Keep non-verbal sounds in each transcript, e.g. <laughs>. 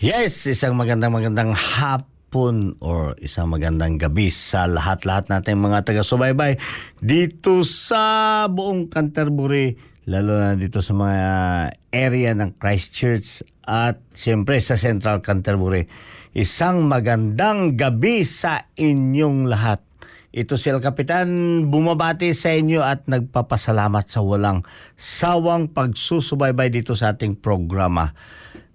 Yes, isang magandang magandang hapon or isang magandang gabi sa lahat-lahat natin mga taga-subaybay dito sa buong Canterbury, lalo na dito sa mga area ng Christchurch at siyempre sa Central Canterbury. Isang magandang gabi sa inyong lahat. Ito si El Capitan bumabati sa inyo at nagpapasalamat sa walang sawang pagsusubaybay dito sa ating programa.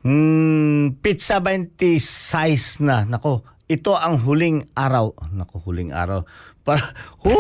Hmm, pizza 20 size na. Nako, ito ang huling araw. Nako, huling araw. Para, <laughs> hu!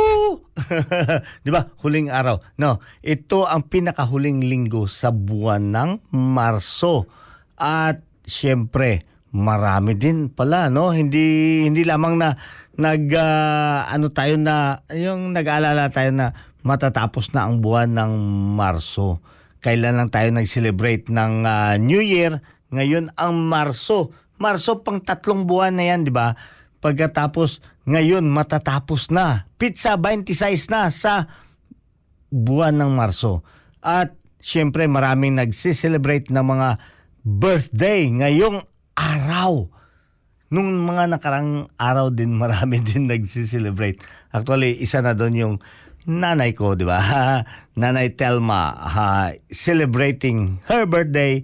<laughs> 'Di ba? Huling araw. No, ito ang pinakahuling linggo sa buwan ng Marso. At siyempre, marami din pala, no? Hindi hindi lamang na nag uh, ano tayo na yung nag-aalala tayo na matatapos na ang buwan ng Marso. Kailan lang tayo nag-celebrate ng uh, New Year? Ngayon ang Marso. Marso pang tatlong buwan na yan, di ba? Pagkatapos, ngayon matatapos na. Pizza 26 na sa buwan ng Marso. At syempre maraming nagsiselebrate ng mga birthday ngayong araw. Nung mga nakarang araw din <laughs> marami din nagsiselebrate. Actually, isa na doon yung nanay ko, di ba? <laughs> nanay Telma uh, celebrating her birthday.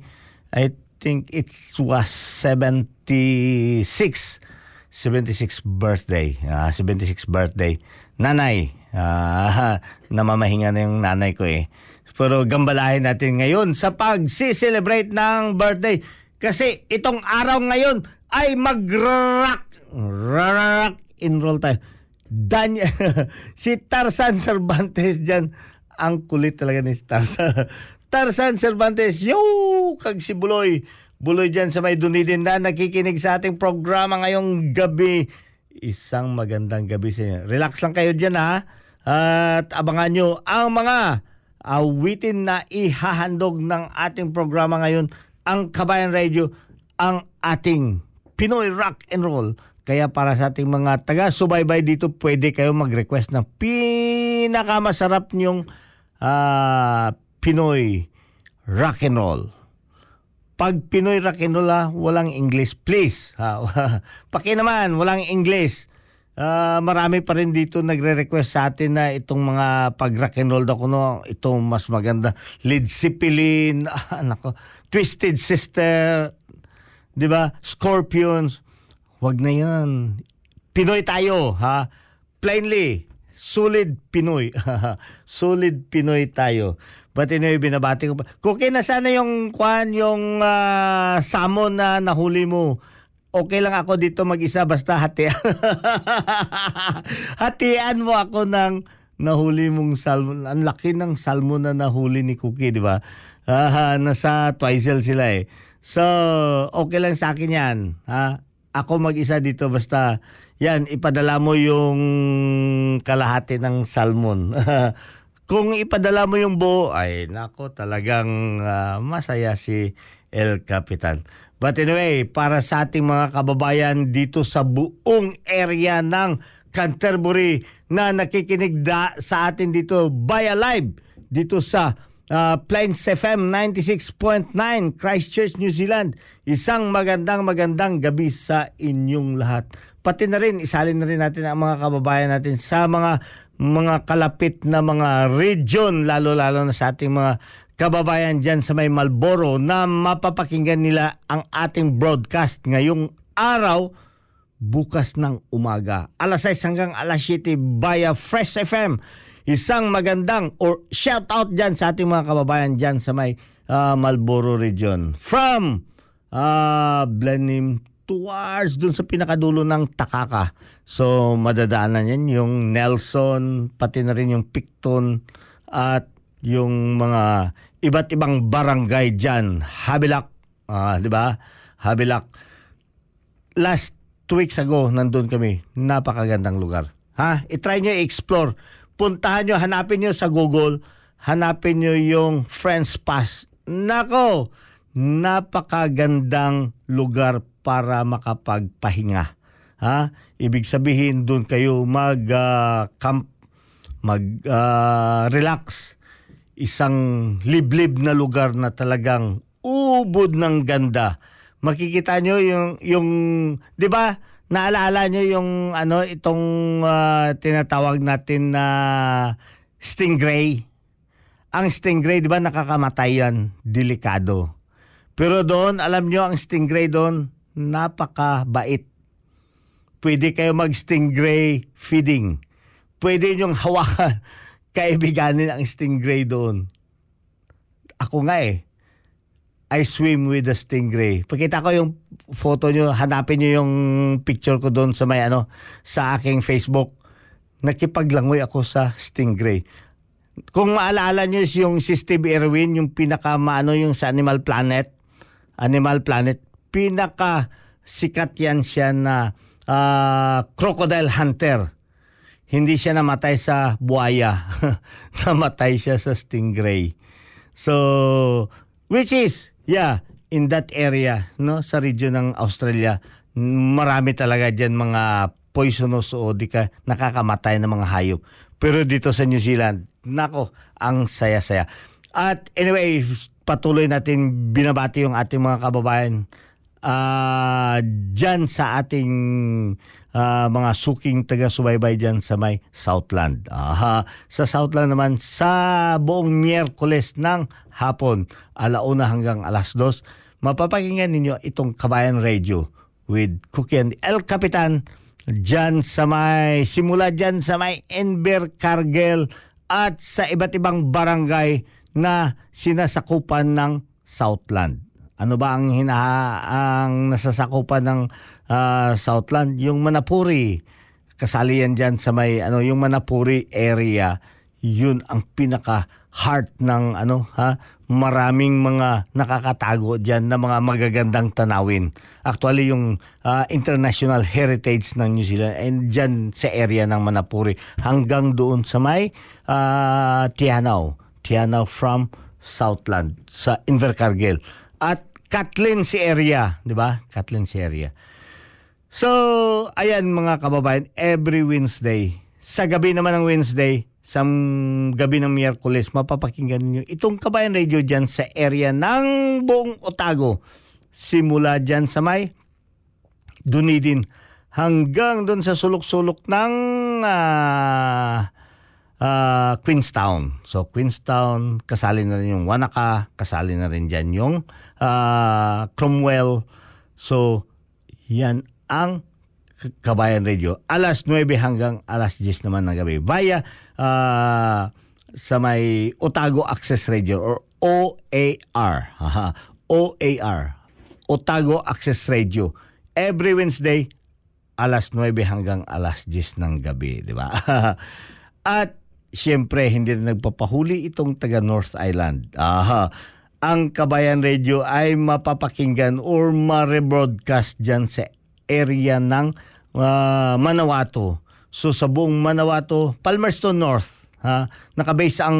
I think it was 76 76 birthday. Uh, 76 birthday. Nanay, uh, <laughs> namamahinga na yung nanay ko eh. Pero gambalahin natin ngayon sa pag-celebrate ng birthday. Kasi itong araw ngayon ay mag-rock. Rock enroll tayo. Daniel, <laughs> si Tarzan Cervantes dyan. Ang kulit talaga ni Tarzan. Tarzan Cervantes, yo! Kag si Buloy. Buloy dyan sa may Dunedin na nakikinig sa ating programa ngayong gabi. Isang magandang gabi sa inyo. Relax lang kayo dyan ha. At abangan nyo ang mga awitin na ihahandog ng ating programa ngayon. Ang Kabayan Radio, ang ating Pinoy Rock and Roll Kaya para sa ating mga taga-subaybay dito, pwede kayo mag-request ng pinakamasarap niyong ah, Pinoy rock and roll. Pag Pinoy rock and roll, ah, walang English, please. Ha? <laughs> Paki naman, walang English. Ah, marami pa rin dito nagre-request sa atin na itong mga pag rock and roll daw kuno, ito mas maganda. Led Zeppelin, <laughs> ah, Twisted Sister, 'di ba? Scorpions. Wag na 'yan. Pinoy tayo, ha? Plainly, solid Pinoy. <laughs> solid Pinoy tayo. But anyway, binabati ko pa. Kuki na sana yung kwan, yung ah, salmon na nahuli mo. Okay lang ako dito mag-isa basta hatian. <laughs> hatian mo ako ng nahuli mong salmon. Ang laki ng salmon na nahuli ni Cookie, di ba? Ah, nasa Twizel sila eh. So, okay lang sa akin yan. Ha? Ako mag-isa dito basta yan, ipadala mo yung kalahati ng salmon. <laughs> Kung ipadala mo yung buo, ay nako talagang ah, masaya si El Capitan. But anyway, para sa ating mga kababayan dito sa buong area ng Canterbury na nakikinig da, sa atin dito via live dito sa uh, Plains FM 96.9 Christchurch, New Zealand. Isang magandang magandang gabi sa inyong lahat. Pati na rin, isalin na rin natin ang mga kababayan natin sa mga mga kalapit na mga region, lalo-lalo na sa ating mga kababayan dyan sa may Malboro na mapapakinggan nila ang ating broadcast ngayong araw bukas ng umaga. Alas 6 hanggang alas 7 via Fresh FM. Isang magandang or shout out dyan sa ating mga kababayan dyan sa may uh, Malboro region. From uh, Blenim towards dun sa pinakadulo ng Takaka. So madadaanan yan yung Nelson, pati na rin yung Picton at yung mga iba't ibang barangay dyan. Habilak, ah, di ba? Habilak. Last two weeks ago, nandun kami. Napakagandang lugar. Ha? I-try nyo i-explore. Puntahan nyo, hanapin nyo sa Google, hanapin nyo yung Friends Pass. Nako, napakagandang lugar para makapagpahinga. Ha? Ibig sabihin doon kayo mag uh, camp mag uh, relax isang liblib na lugar na talagang ubod ng ganda. Makikita nyo yung yung 'di ba? Naalala nyo yung ano itong uh, tinatawag natin na stingray. Ang stingray 'di ba nakakamatay yan, delikado. Pero doon, alam nyo ang stingray doon, napakabait. Pwede kayo mag stingray feeding. Pwede nyong hawakan <laughs> kaibiganin ang stingray doon. Ako nga eh. I swim with the stingray. Pakita ko yung photo nyo, hanapin nyo yung picture ko doon sa may ano, sa aking Facebook. Nakipaglangoy ako sa stingray. Kung maalala nyo yung si Steve Irwin, yung pinaka maano yung sa Animal Planet, Animal Planet, pinaka sikat yan siya na uh, crocodile hunter hindi siya namatay sa buaya. <laughs> namatay siya sa stingray. So, which is, yeah, in that area, no, sa region ng Australia, marami talaga diyan mga poisonous o di ka nakakamatay na mga hayop. Pero dito sa New Zealand, nako, ang saya-saya. At anyway, patuloy natin binabati yung ating mga kababayan uh, dyan sa ating uh, mga suking taga-subaybay dyan sa may Southland. Aha, sa Southland naman, sa buong Miyerkules ng hapon, alauna hanggang alas dos, mapapakinggan ninyo itong Kabayan Radio with Cookie and El Capitan dyan sa may, simula dyan sa may Enver Cargel at sa iba't ibang barangay na sinasakupan ng Southland. Ano ba ang hina ang nasasakupan ng uh, Southland? Yung Manapuri. Kasali yan dyan sa may ano yung Manapuri area. Yun ang pinaka heart ng ano ha maraming mga nakakatago diyan na mga magagandang tanawin. Actually yung uh, international heritage ng New Zealand and diyan sa area ng Manapuri hanggang doon sa may uh, Tianao. Tianao from Southland sa Invercargill. At Kathleen si area, di ba? Kathleen si area. So, ayan mga kababayan, every Wednesday, sa gabi naman ng Wednesday, sa gabi ng Miyerkules, mapapakinggan niyo itong Kabayan Radio dyan sa area ng buong Otago. Simula dyan sa may Dunedin hanggang doon sa sulok-sulok ng ah, ah, Queenstown. So Queenstown, kasali na rin yung Wanaka, kasali na rin dyan yung ah, Cromwell. So yan ang Kabayan Radio. Alas 9 hanggang alas 10 naman ng gabi. Via ah, sa may Otago Access Radio or OAR. Haha, OAR. Otago Access Radio. Every Wednesday, alas 9 hanggang alas 10 ng gabi, di ba? <laughs> At siyempre, hindi rin nagpapahuli itong taga North Island. Aha. Ang Kabayan Radio ay mapapakinggan or ma-rebroadcast dyan sa area ng ah, Manawato. So sa buong Manawato, Palmerston North, ha, nakabase ang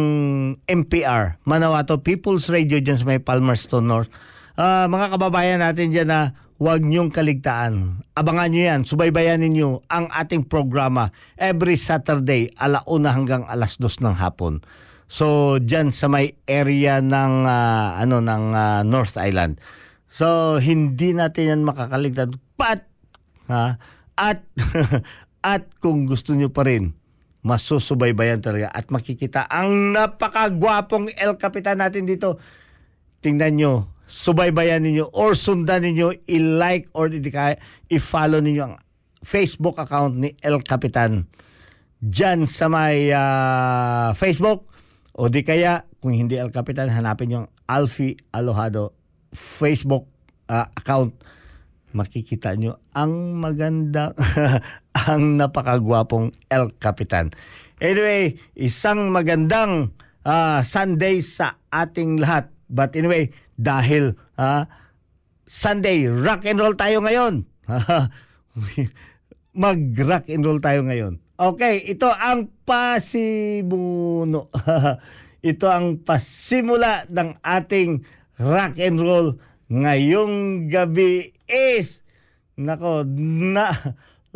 MPR, Manawato People's Radio dyan sa may Palmerston North. Ah, mga kababayan natin dyan na huwag niyong kaligtaan. Abangan niyo yan, subaybayan ninyo ang ating programa every Saturday, alauna hanggang alas dos ng hapon. So, dyan sa may area ng, ah, ano, ng ah, North Island. So, hindi natin yan makakaligtaan. But, ha, at, <laughs> at kung gusto nyo pa rin, masusubaybayan talaga at makikita ang napakagwapong El Capitan natin dito. Tingnan nyo, subaybayan ninyo or sundan ninyo, i-like or i-follow ninyo ang Facebook account ni El Capitan. Diyan sa may ah, Facebook o di kaya kung hindi El Capitan, hanapin nyo ang Alfie Alojado Facebook ah, account makikita nyo ang maganda, <laughs> ang napakagwapong El Capitan. Anyway, isang magandang ah, Sunday sa ating lahat. But anyway, dahil ah, Sunday, rock and roll tayo ngayon. <laughs> Mag-rock and roll tayo ngayon. Okay, ito ang pasimuno. <laughs> ito ang pasimula ng ating rock and roll ngayong gabi is nako na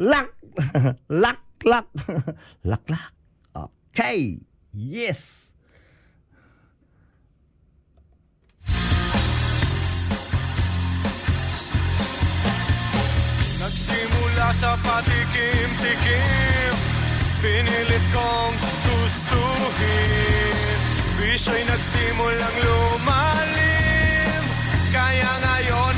lak <laughs> lak lak <laughs> lak lak. Okay yes. Nagsimula sa patikim-tikim Pinilit kong gustuhin. Bisyo'y nagsimulang lumalim. Kaya ngayon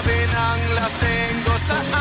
Ang sabi ng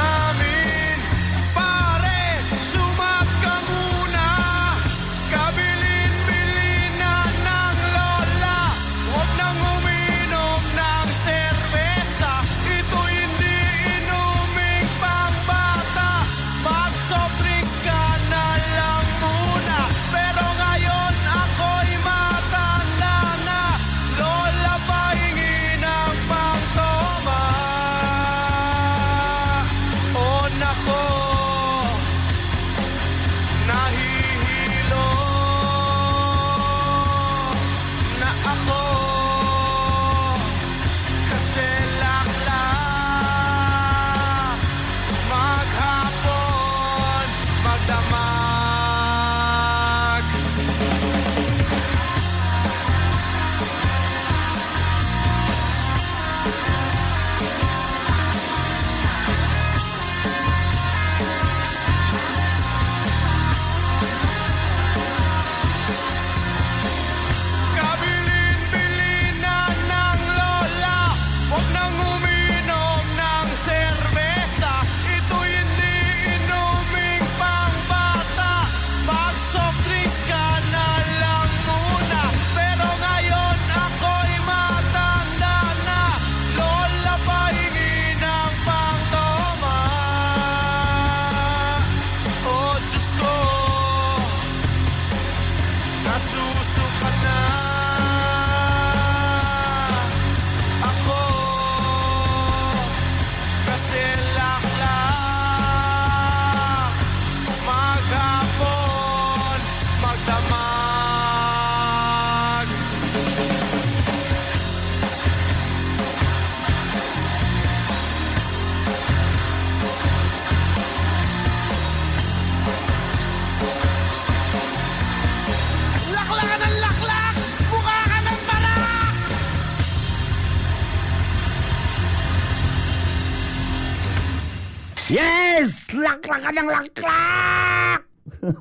ka ng laklak!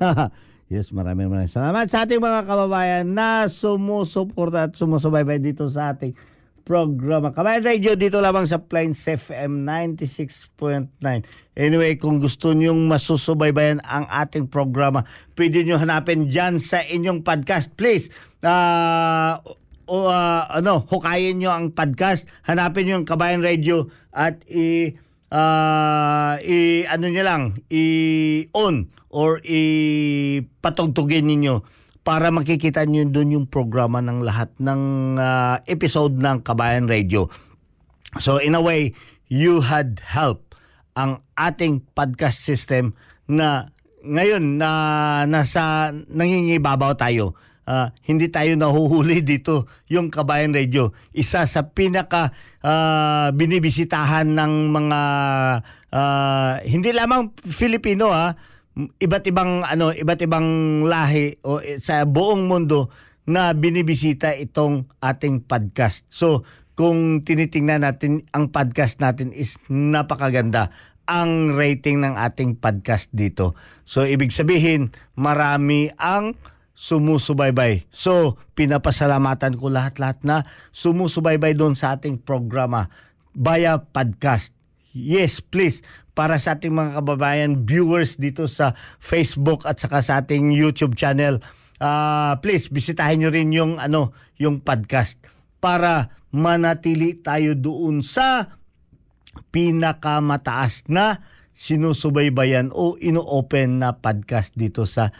<laughs> yes, maraming maraming salamat sa ating mga kababayan na sumusuporta at sumusubaybay dito sa ating programa. Kabayan Radio dito lamang sa Plains FM 96.9. Anyway, kung gusto nyong masusubaybayan ang ating programa, pwede nyo hanapin dyan sa inyong podcast. Please, o ah, ano, hukayin nyo ang podcast, hanapin nyo ang Kabayan Radio at i ah, i ano niya lang, i-on or i-patugtugin ninyo para makikita nyo doon yung programa ng lahat ng ah, episode ng Kabayan Radio. So in a way, you had help ang ating podcast system na ngayon na nasa nangingibabaw tayo. Ah, hindi tayo nahuhuli dito yung Kabayan Radio. Isa sa pinaka ah, binibisitahan ng mga ah, hindi lamang Filipino ha, iba't ibang ano, iba't ibang lahi o eh, sa buong mundo na binibisita itong ating podcast. So, kung tinitingnan natin ang podcast natin is napakaganda ang rating ng ating podcast dito. So, ibig sabihin, marami ang sumusubaybay. So, pinapasalamatan ko lahat-lahat na sumusubaybay doon sa ating programa via podcast. Yes, please. Para sa ating mga kababayan viewers dito sa Facebook at saka sa ating YouTube channel, ah, please bisitahin nyo rin yung ano, yung podcast para manatili tayo doon sa pinakamataas na sinusubaybayan o ino-open na podcast dito sa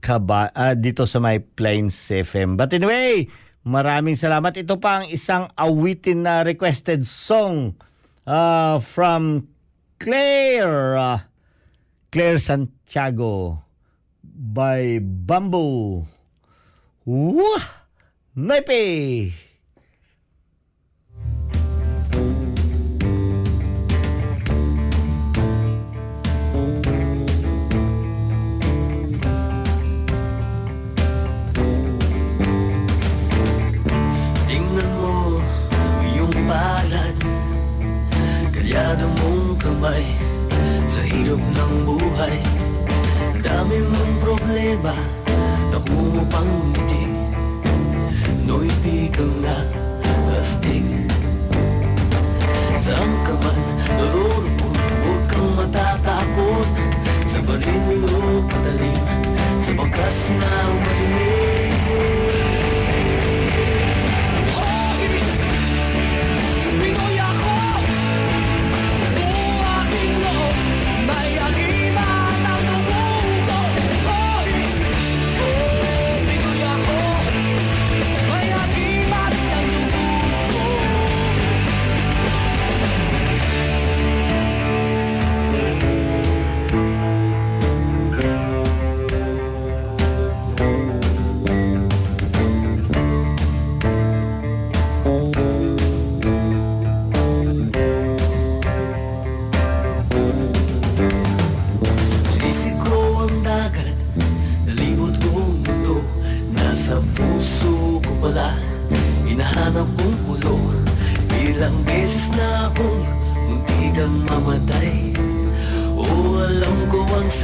Kaba, ah, dito sa my Plains FM. But anyway, maraming salamat. Ito pa ang isang awitin na requested song ah, from Claire ah, Claire Santiago by Bamboo. Wah! Naipe! Kamay Sa hirap ng buhay. Dami mong problema Naku mo pang ngumiti. No'y bigang na astig. Saan ka man narurupon Huwag kang matatakot. Sa baril o patalim Sa bakas na malimig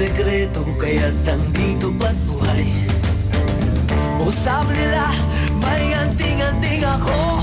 sekreto Kaya't nandito ba't buhay. Sabi nila May anting-anting ako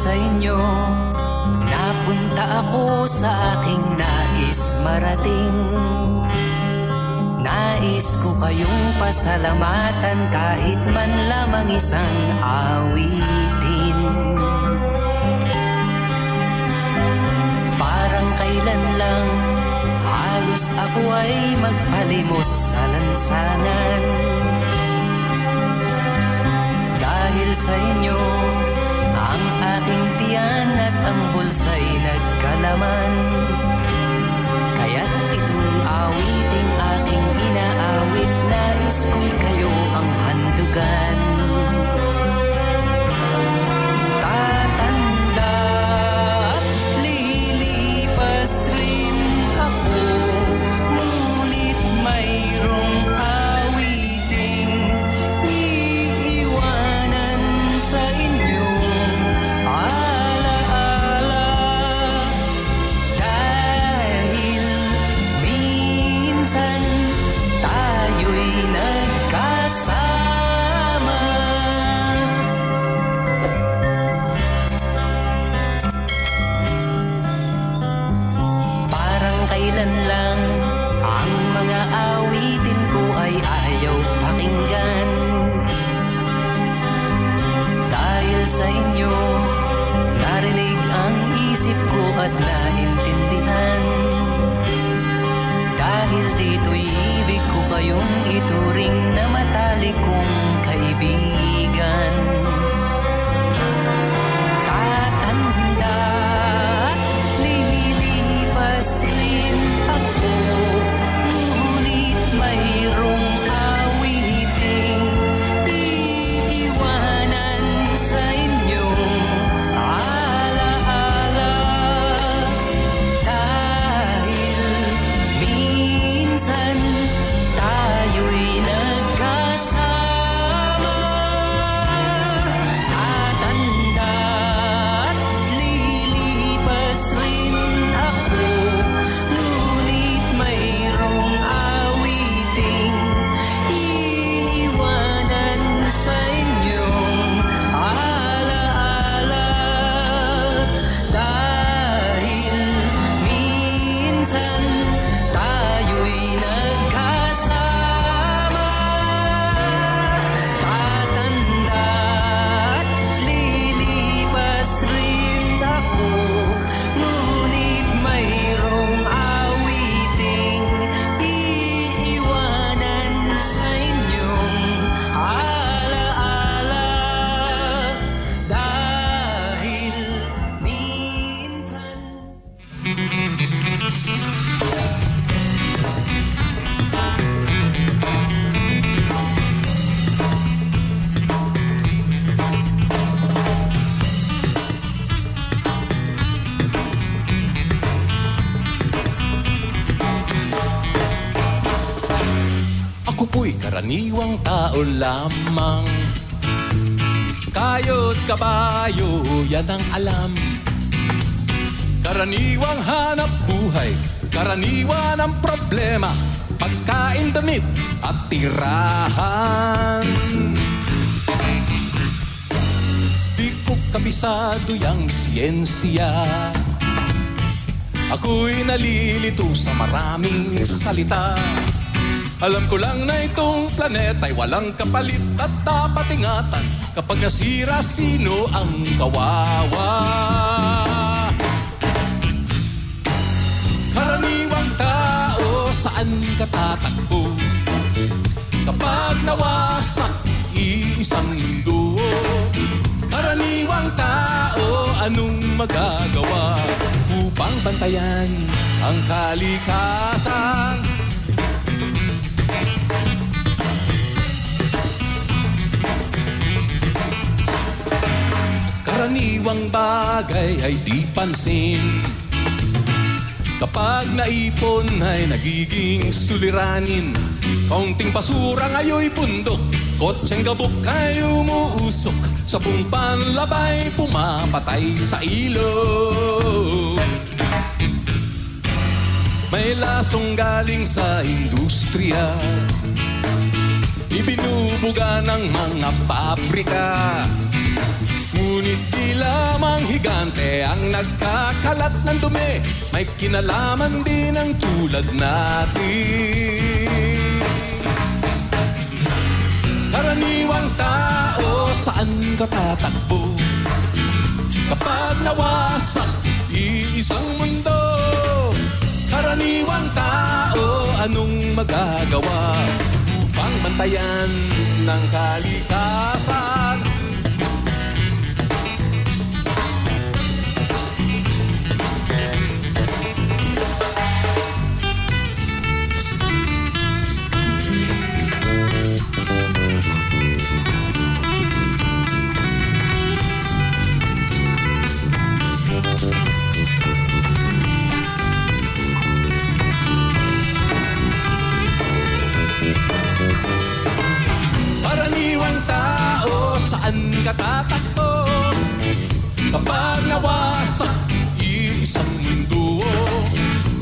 sa inyo. Napunta ako sa aking nais marating. Nais ko kayong pasalamatan kahit man lamang isang awitin. Parang kailan lang halos ako ay magpalimos sa lansangan. Dahil sa inyo aking tiyan at ang bulsa'y nagkalaman. Kaya't itong awiting aking inaawit Nais ko'y kayo ang handugan karaniwang tao lamang. Kayo't kabayo, yan ang alam. Karaniwang hanap buhay Karaniwan ang problema Pagkain, damit at tirahan. Di ko kabisado yung siyensya. Ako'y nalilito sa maraming salita Alam ko lang na itong planeta'y walang kapalit at dapat ingatan Kapag nasira, sino ang kawawa? Karaniwang tao, saan ka tatakbo? Kapag nawasak, iisang mundo Karaniwang tao, anong magagawa upang bantayan ang kalikasan? Karaniwang bagay ay di pansin. Kapag naipon ay nagiging suliranin Kaunting basura ngayon'y bundok Kotseng gabok ay umuusok Sa panlabay pumapatay sa ilog May lasong galing sa industriya bubuga ng mga pabrika Ngunit di lamang higante ang nagkakalat ng dumi May kinalaman din ang tulad natin. Karaniwang tao saan ka tatakbo? Kapag nawasak iisang mundo Karaniwang tao anong magagawa? Upang bantayan ng kalikasan saan ka tatakbo Kapag nawasak iisang mundo.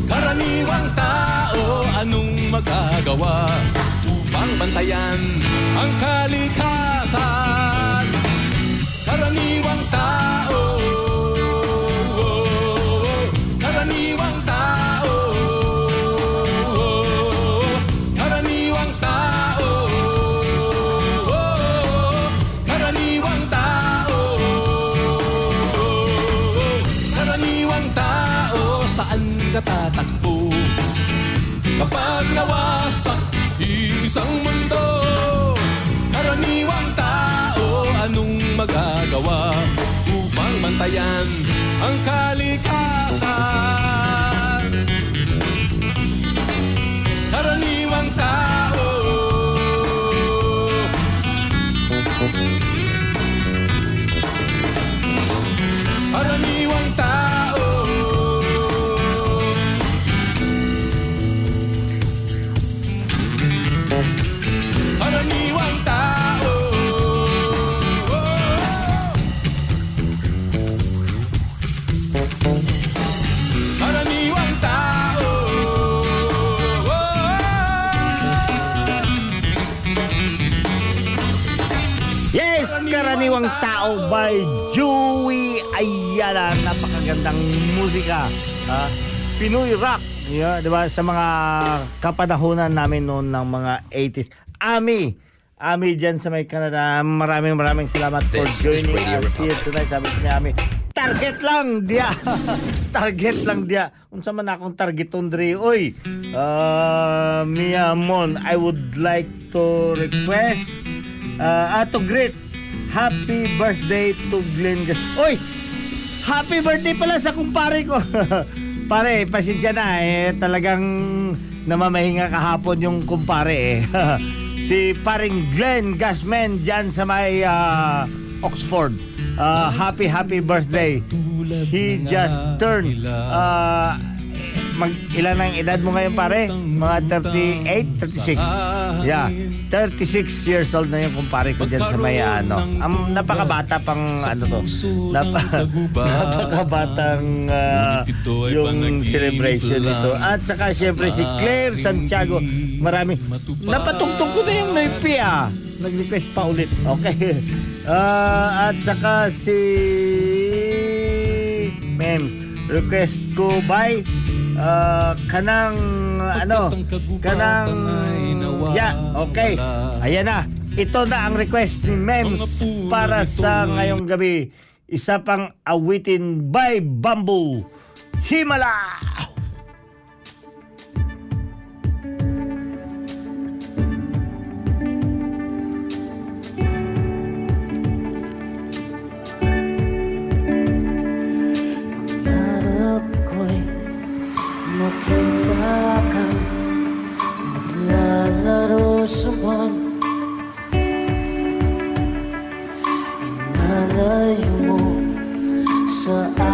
Karaniwang tao anong magagawa Upang bantayan ang kalikasan? Karaniwang tao Saan ka tatakbo Kapag nawasak isang mundo Karaniwang tao Anong magagawa Upang bantayan ang kalikasan Tao by Joey Ayala. Napakagandang musika. ha? Pinoy rock. Yeah, di ba? Sa mga kapanahonan namin noon ng mga 80s. Ami. Ami dyan sa may Canada. Maraming maraming salamat for This is joining us here tonight. Sabi ni Ami, target lang dia. <laughs> target lang dia. Unsa man akong target Andre. Oy, uh, Mia Mon, I would like to request uh, ato greet happy birthday to Glenn Oy! Happy birthday pala sa kumpare ko. <laughs> Pare, pasensya na eh. Talagang namamahinga kahapon yung kumpare eh. <laughs> si paring Glenn Gasman dyan sa may ah, Oxford. Ah, happy, happy birthday. He just turned ah, mag ilan ang edad mo ngayon pare? Mga 38, 36. Yeah. 36 years old na yung kumpare ko dyan sa may ano. Ang napakabata pang ano to. Napa, <laughs> napakabatang ah, yung celebration nito. At saka syempre si Claire Santiago. Marami. Napatungtong ko na yung Noipi ah. Nag-request pa ulit. Okay. <laughs> Ah, at saka si Mems. Request ko by ah, kanang ano? Kanang yeah okay. ayan na. Ito na ang request ni Mems para sa ngayong gabi. Isa pang awitin by Bamboo Himala Inalayo mo sa akin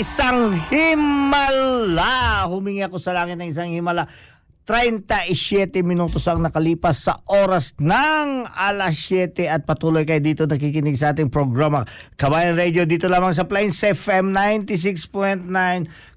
isang himala. Humingi ako sa langit ng isang himala. 37 minutos ang nakalipas sa oras ng alas 7 at patuloy kayo dito nakikinig sa ating programa Kabayan Radio dito lamang sa Plains FM 96.9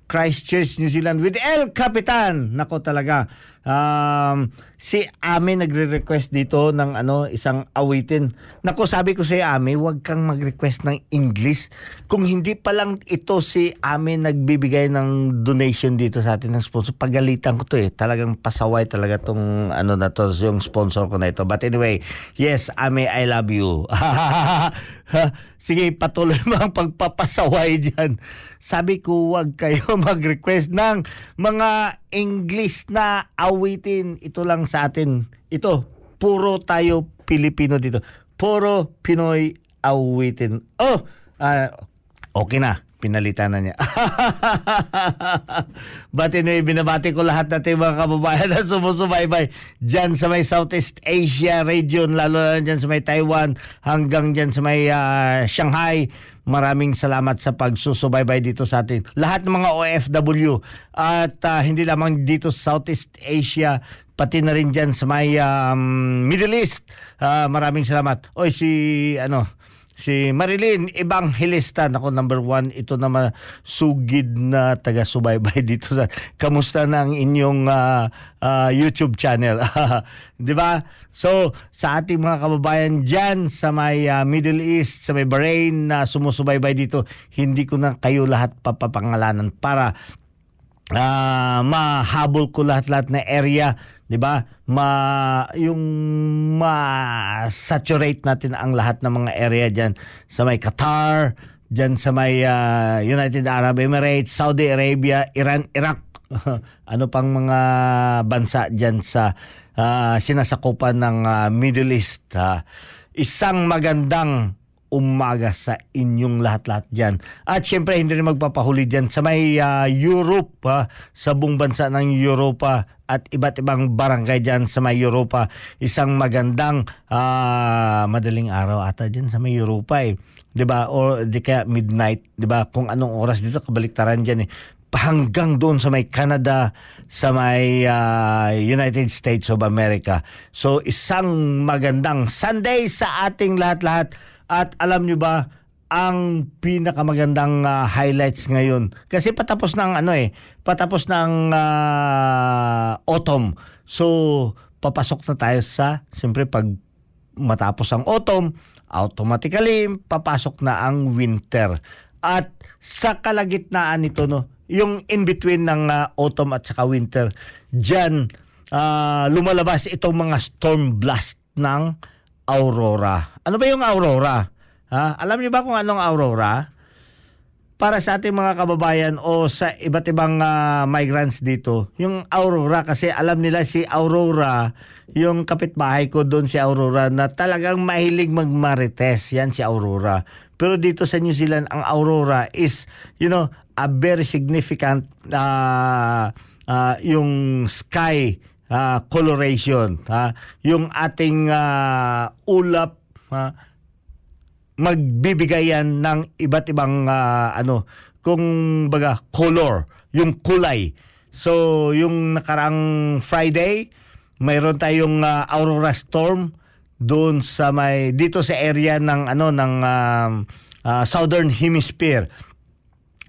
Christchurch, New Zealand with El Capitan. Nako talaga. Um, si Ame nagre-request dito ng ano isang awitin. Nako sabi ko si Ame, huwag kang mag-request ng English. Kung hindi pa lang ito si Ame nagbibigay ng donation dito sa atin ng sponsor, pagalitan ko to eh. Talagang pasaway talaga tong ano na to, yung sponsor ko na ito. But anyway, yes, Ame, I love you. <laughs> sige, patuloy mo ang pagpapasaway dyan. Sabi ko, wag kayo <laughs> mag-request ng mga English na awitin. Ito lang sa atin. Ito, puro tayo Pilipino dito. Puro Pinoy awitin. Oh, ah, okay na. Pinalitan na niya. <laughs> But anyway, binabati ko lahat natin mga kababayan <laughs> na sumusubaybay dyan sa may Southeast Asia region, lalo na dyan sa may Taiwan, hanggang dyan sa may ah, Shanghai. Maraming salamat sa pagsusubaybay dito sa atin. Lahat ng mga OFW at ah, hindi lamang dito sa Southeast Asia, pati na rin dyan sa may um, Middle East. Ah, maraming salamat. Oy, si ano, Si Marilyn Evangelista, ako number one, ito naman sugid na taga-subaybay <laughs> dito sa kamusta na ang inyong ah, ah, YouTube channel. <laughs> 'Di ba? So, sa ating mga kababayan diyan sa may ah, Middle East, sa may Bahrain na sumusubaybay dito, hindi ko na kayo lahat papapangalanan para ah mahabol ko lahat-lahat na area, 'di ba? Ma yung ma-saturate natin ang lahat ng mga area diyan sa may Qatar, diyan sa may ah, United Arab Emirates, Saudi Arabia, Iran, Iraq. <laughs> ano pang mga bansa diyan sa ah, sinasakupan ng ah, Middle East. ah. isang magandang umaga sa inyong lahat-lahat dyan. At syempre, hindi rin magpapahuli dyan sa may ah, Europe, ha, sa buong bansa ng Europa at iba't ibang barangay dyan sa may Europa. Isang magandang ah, madaling araw ata dyan sa may Europa eh. 'Di ba? Or di kaya midnight, 'di ba? Kung anong oras dito kabaliktaran diyan eh. Hanggang doon sa may Canada, sa may ah, United States of America. So isang magandang Sunday sa ating lahat-lahat. At alam nyo ba, ang pinakamagandang ah, highlights ngayon. Kasi patapos ng ano eh, patapos ng ah, autumn. So, papasok na tayo sa, siyempre pag matapos ang autumn, automatically papasok na ang winter. At sa kalagitnaan nito, no, yung in-between ng ah, autumn at saka winter, dyan ah, lumalabas itong mga storm blast ng aurora. Ano ba yung aurora? Ha? Alam niyo ba kung anong aurora? Para sa ating mga kababayan o sa iba't ibang ah, migrants dito, yung aurora kasi alam nila si Aurora, yung kapitbahay ko doon si Aurora na talagang mahilig magmarites, yan si Aurora. Pero dito sa New Zealand, ang aurora is, you know, a very significant ah, ah, yung sky ah, coloration, ha? yung ating ah, ulap, ha? magbibigay yan ng iba't ibang ah, ano, kung baga color, yung kulay. So, yung nakarang Friday, mayroon tayong ah, aurora storm doon sa may dito sa area ng ano ng um, ah, Southern Hemisphere.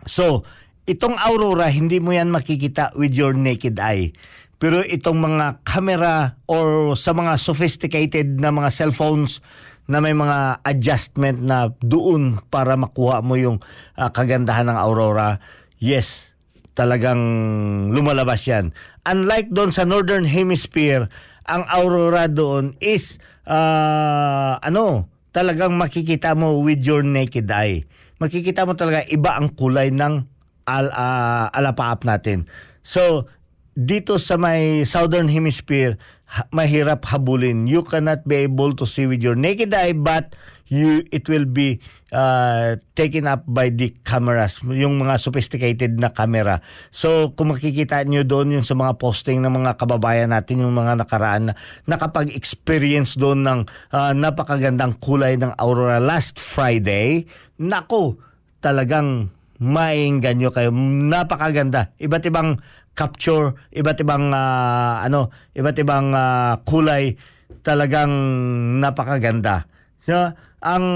So, itong aurora hindi mo yan makikita with your naked eye. Pero itong mga camera or sa mga sophisticated na mga cellphones na may mga adjustment na doon para makuha mo yung ah, kagandahan ng aurora, yes, talagang lumalabas yan. Unlike doon sa Northern Hemisphere, ang aurora doon is ah, ano, talagang makikita mo with your naked eye. Makikita mo talaga iba ang kulay ng al, ah, alapaap natin. So, dito sa may southern hemisphere, ha- mahirap habulin. You cannot be able to see with your naked eye but you it will be uh, taken up by the cameras, yung mga sophisticated na camera. So, kung makikita nyo doon yung sa mga posting ng mga kababayan natin, yung mga nakaraan na nakapag-experience doon ng ah, napakagandang kulay ng aurora last Friday, nako, talagang maingganyo kayo. Napakaganda. Iba't ibang capture, iba't ibang ah, ano, iba't ibang ah, kulay talagang napakaganda. So, ang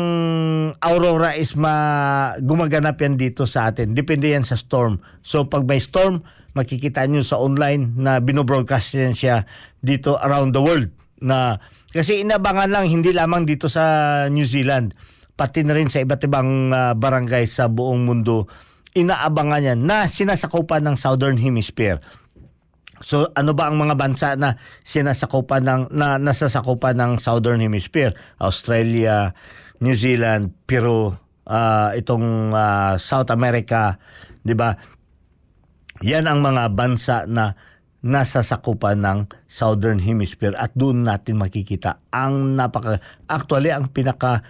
aurora is ma gumaganap yan dito sa atin. Depende yan sa storm. So pag may storm, makikita nyo sa online na binobroadcast yan siya dito around the world. Na, kasi inabangan lang hindi lamang dito sa New Zealand, pati na rin sa iba't ibang ah, barangay sa buong mundo, inaabangan yan na sinasakupan ng Southern Hemisphere. So ano ba ang mga bansa na sinasakupan ng na nasasakupan ng Southern Hemisphere? Australia, New Zealand, Peru, ah, itong ah, South America, 'di ba? Yan ang mga bansa na nasa sakupan ng Southern Hemisphere at doon natin makikita ang napaka actually ang pinaka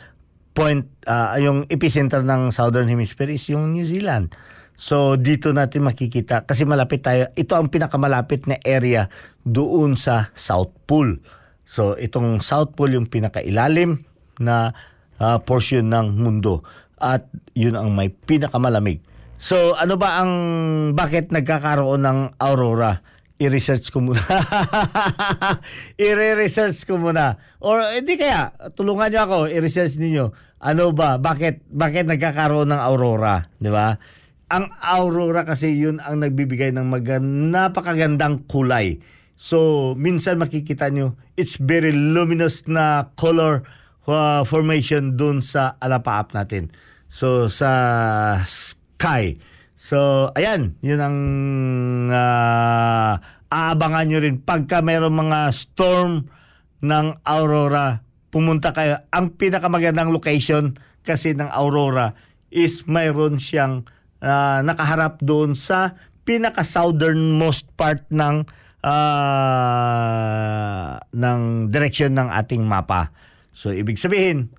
point ah, yung epicenter ng Southern Hemisphere is yung New Zealand. So dito natin makikita kasi malapit tayo ito ang pinakamalapit na area doon sa South Pole. So itong South Pole yung pinakailalim na ah, portion ng mundo at yun ang may pinakamalamig. So ano ba ang bakit nagkakaroon ng aurora? I-research ko muna. <laughs> I-research ko muna. Or hindi kaya, tulungan niyo ako, i-research ninyo. Ano ba? Bakit bakit nagkakaroon ng aurora, 'di ba? Ang aurora kasi yun ang nagbibigay ng magan napakagandang kulay. So, minsan makikita nyo, it's very luminous na color uh, formation dun sa alapaap natin. So, sa sky. So, ayan, yun ang ah, aabangan nyo rin. Pagka mayroong mga storm ng aurora, pumunta kayo. Ang pinakamagandang location kasi ng aurora is mayroon siyang ah, nakaharap doon sa pinaka-southernmost part ng ah, ng direction ng ating mapa. So, ibig sabihin,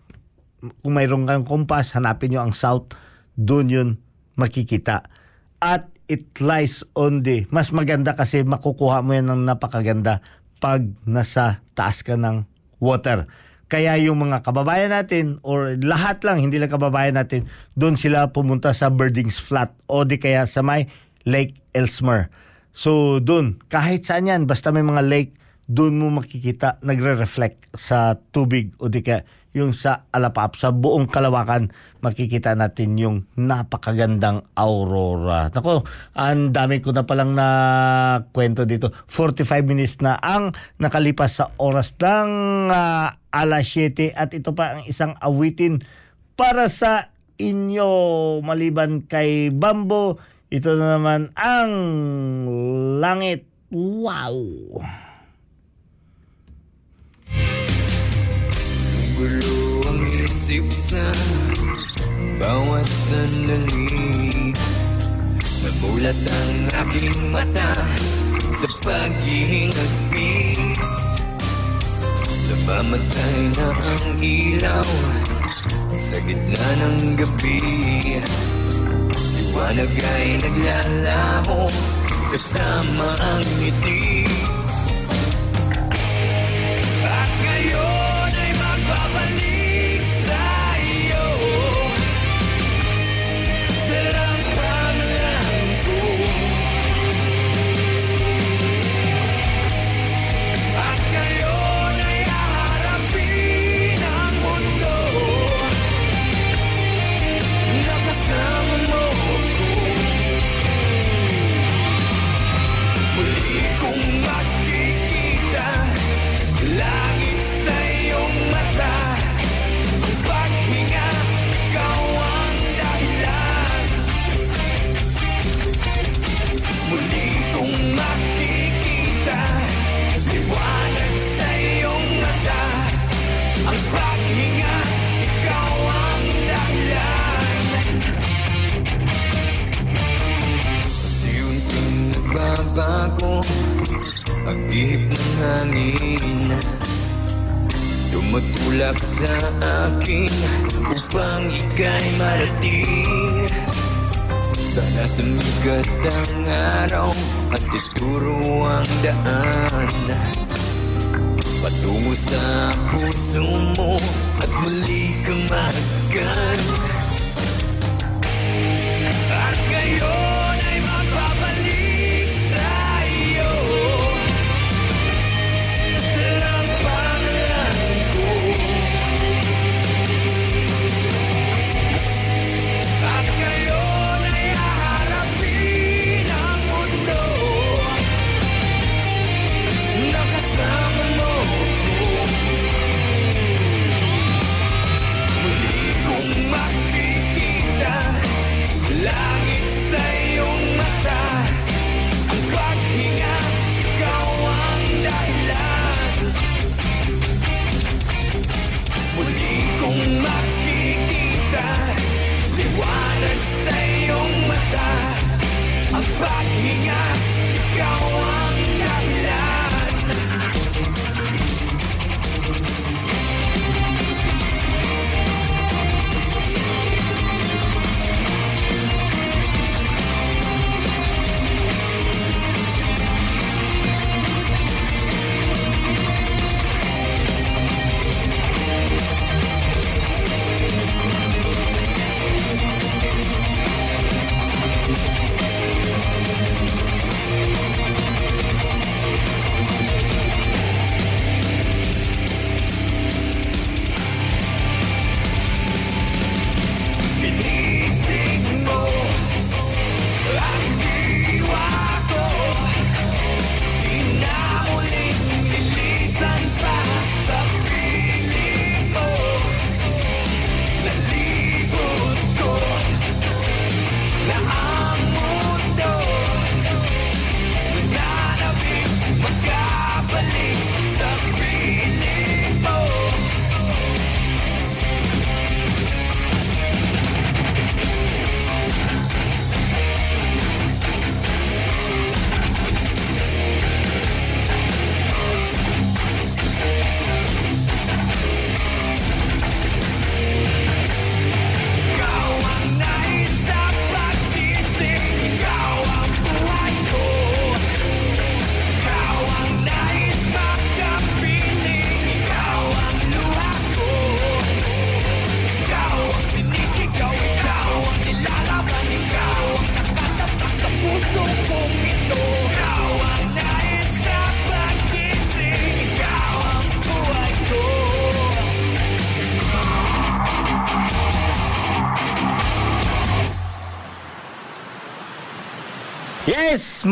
kung mayroon kang kompas, hanapin nyo ang south, doon yun makikita. At it lies on the, mas maganda kasi makukuha mo yan ng napakaganda pag nasa taas ka ng water. Kaya yung mga kababayan natin or lahat lang, hindi lang kababayan natin, doon sila pumunta sa Birdings Flat o di kaya sa may Lake Elsmer. So doon, kahit saan yan, basta may mga lake, doon mo makikita nagre-reflect sa tubig o di kaya yung sa Alapap, sa buong kalawakan, makikita natin yung napakagandang aurora. Nako, ang dami ko na palang na kwento dito. 45 minutes na ang nakalipas sa oras ng ah, alas 7 at ito pa ang isang awitin para sa inyo maliban kay Bambo. Ito na naman ang langit. Wow! Gulo ang isip sa bawat sandali. Namulat ang aking mata sa paghihingagpis Namamatay na ang ilaw sa gitna ng gabi. Liwanag ay naglalaho kasama ang ngiti. At ngayon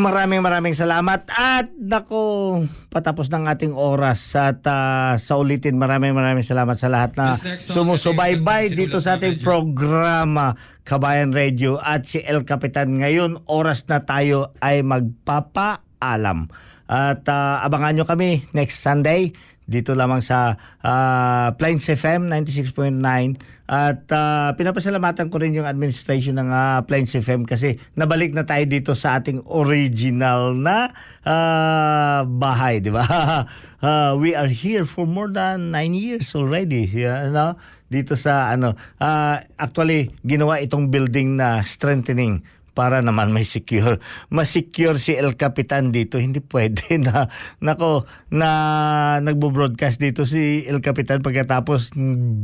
maraming maraming salamat. At nako patapos ng ating oras at ah, sa ulitin maraming maraming salamat sa lahat na sumusubaybay dito sa ating programa Kabayan Radio. At si El Capitan ngayon oras na tayo ay magpapaalam. At ah, abangan nyo kami next Sunday dito lamang sa ah, Plains FM 96.9 at ah, pinapasalamatan ko rin yung administration ng ah, Plains FM kasi nabalik na tayo dito sa ating original na ah, bahay, di ba? <laughs> Ah, we are here for more than nine years already, yeah, no? Dito sa ano, ah, actually ginawa itong building na strengthening para naman may secure. Mas-secure si El Capitan dito. Hindi pwede <laughs> na, nako, na nagbo-broadcast dito si El Capitan pagkatapos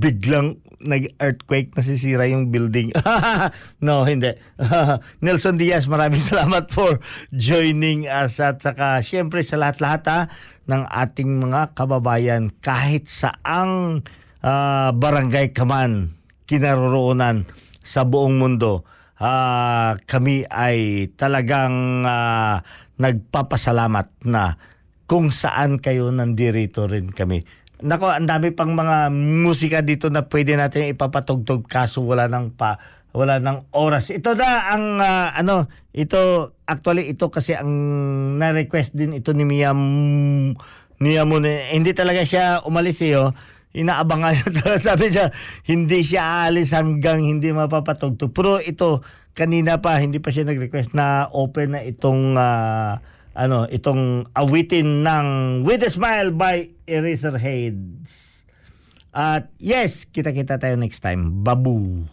biglang nag-earthquake, nasisira yung building. <laughs> no, hindi. <laughs> Nelson Diaz, maraming salamat for joining us at saka syempre sa lahat-lahat ha, ng ating mga kababayan kahit saang ah, barangay ka man kinaroroonan sa buong mundo ah, kami ay talagang ah, nagpapasalamat na kung saan kayo nandirito rin kami. Nako, ang dami pang mga musika dito na pwede natin ipapatugtog kaso wala nang pa wala nang oras. Ito na ang ah, ano, ito actually ito kasi ang na-request din ito ni Mia Mia Mune. Hindi talaga siya umalis eh, oh inaabangan niya. <laughs> Sabi niya, hindi siya aalis hanggang hindi mapapatugtog. Pero ito, kanina pa, hindi pa siya nag-request na open na itong, ah, ano, itong awitin ng With a Smile by Eraserheads. At yes, kita-kita tayo next time. Babu.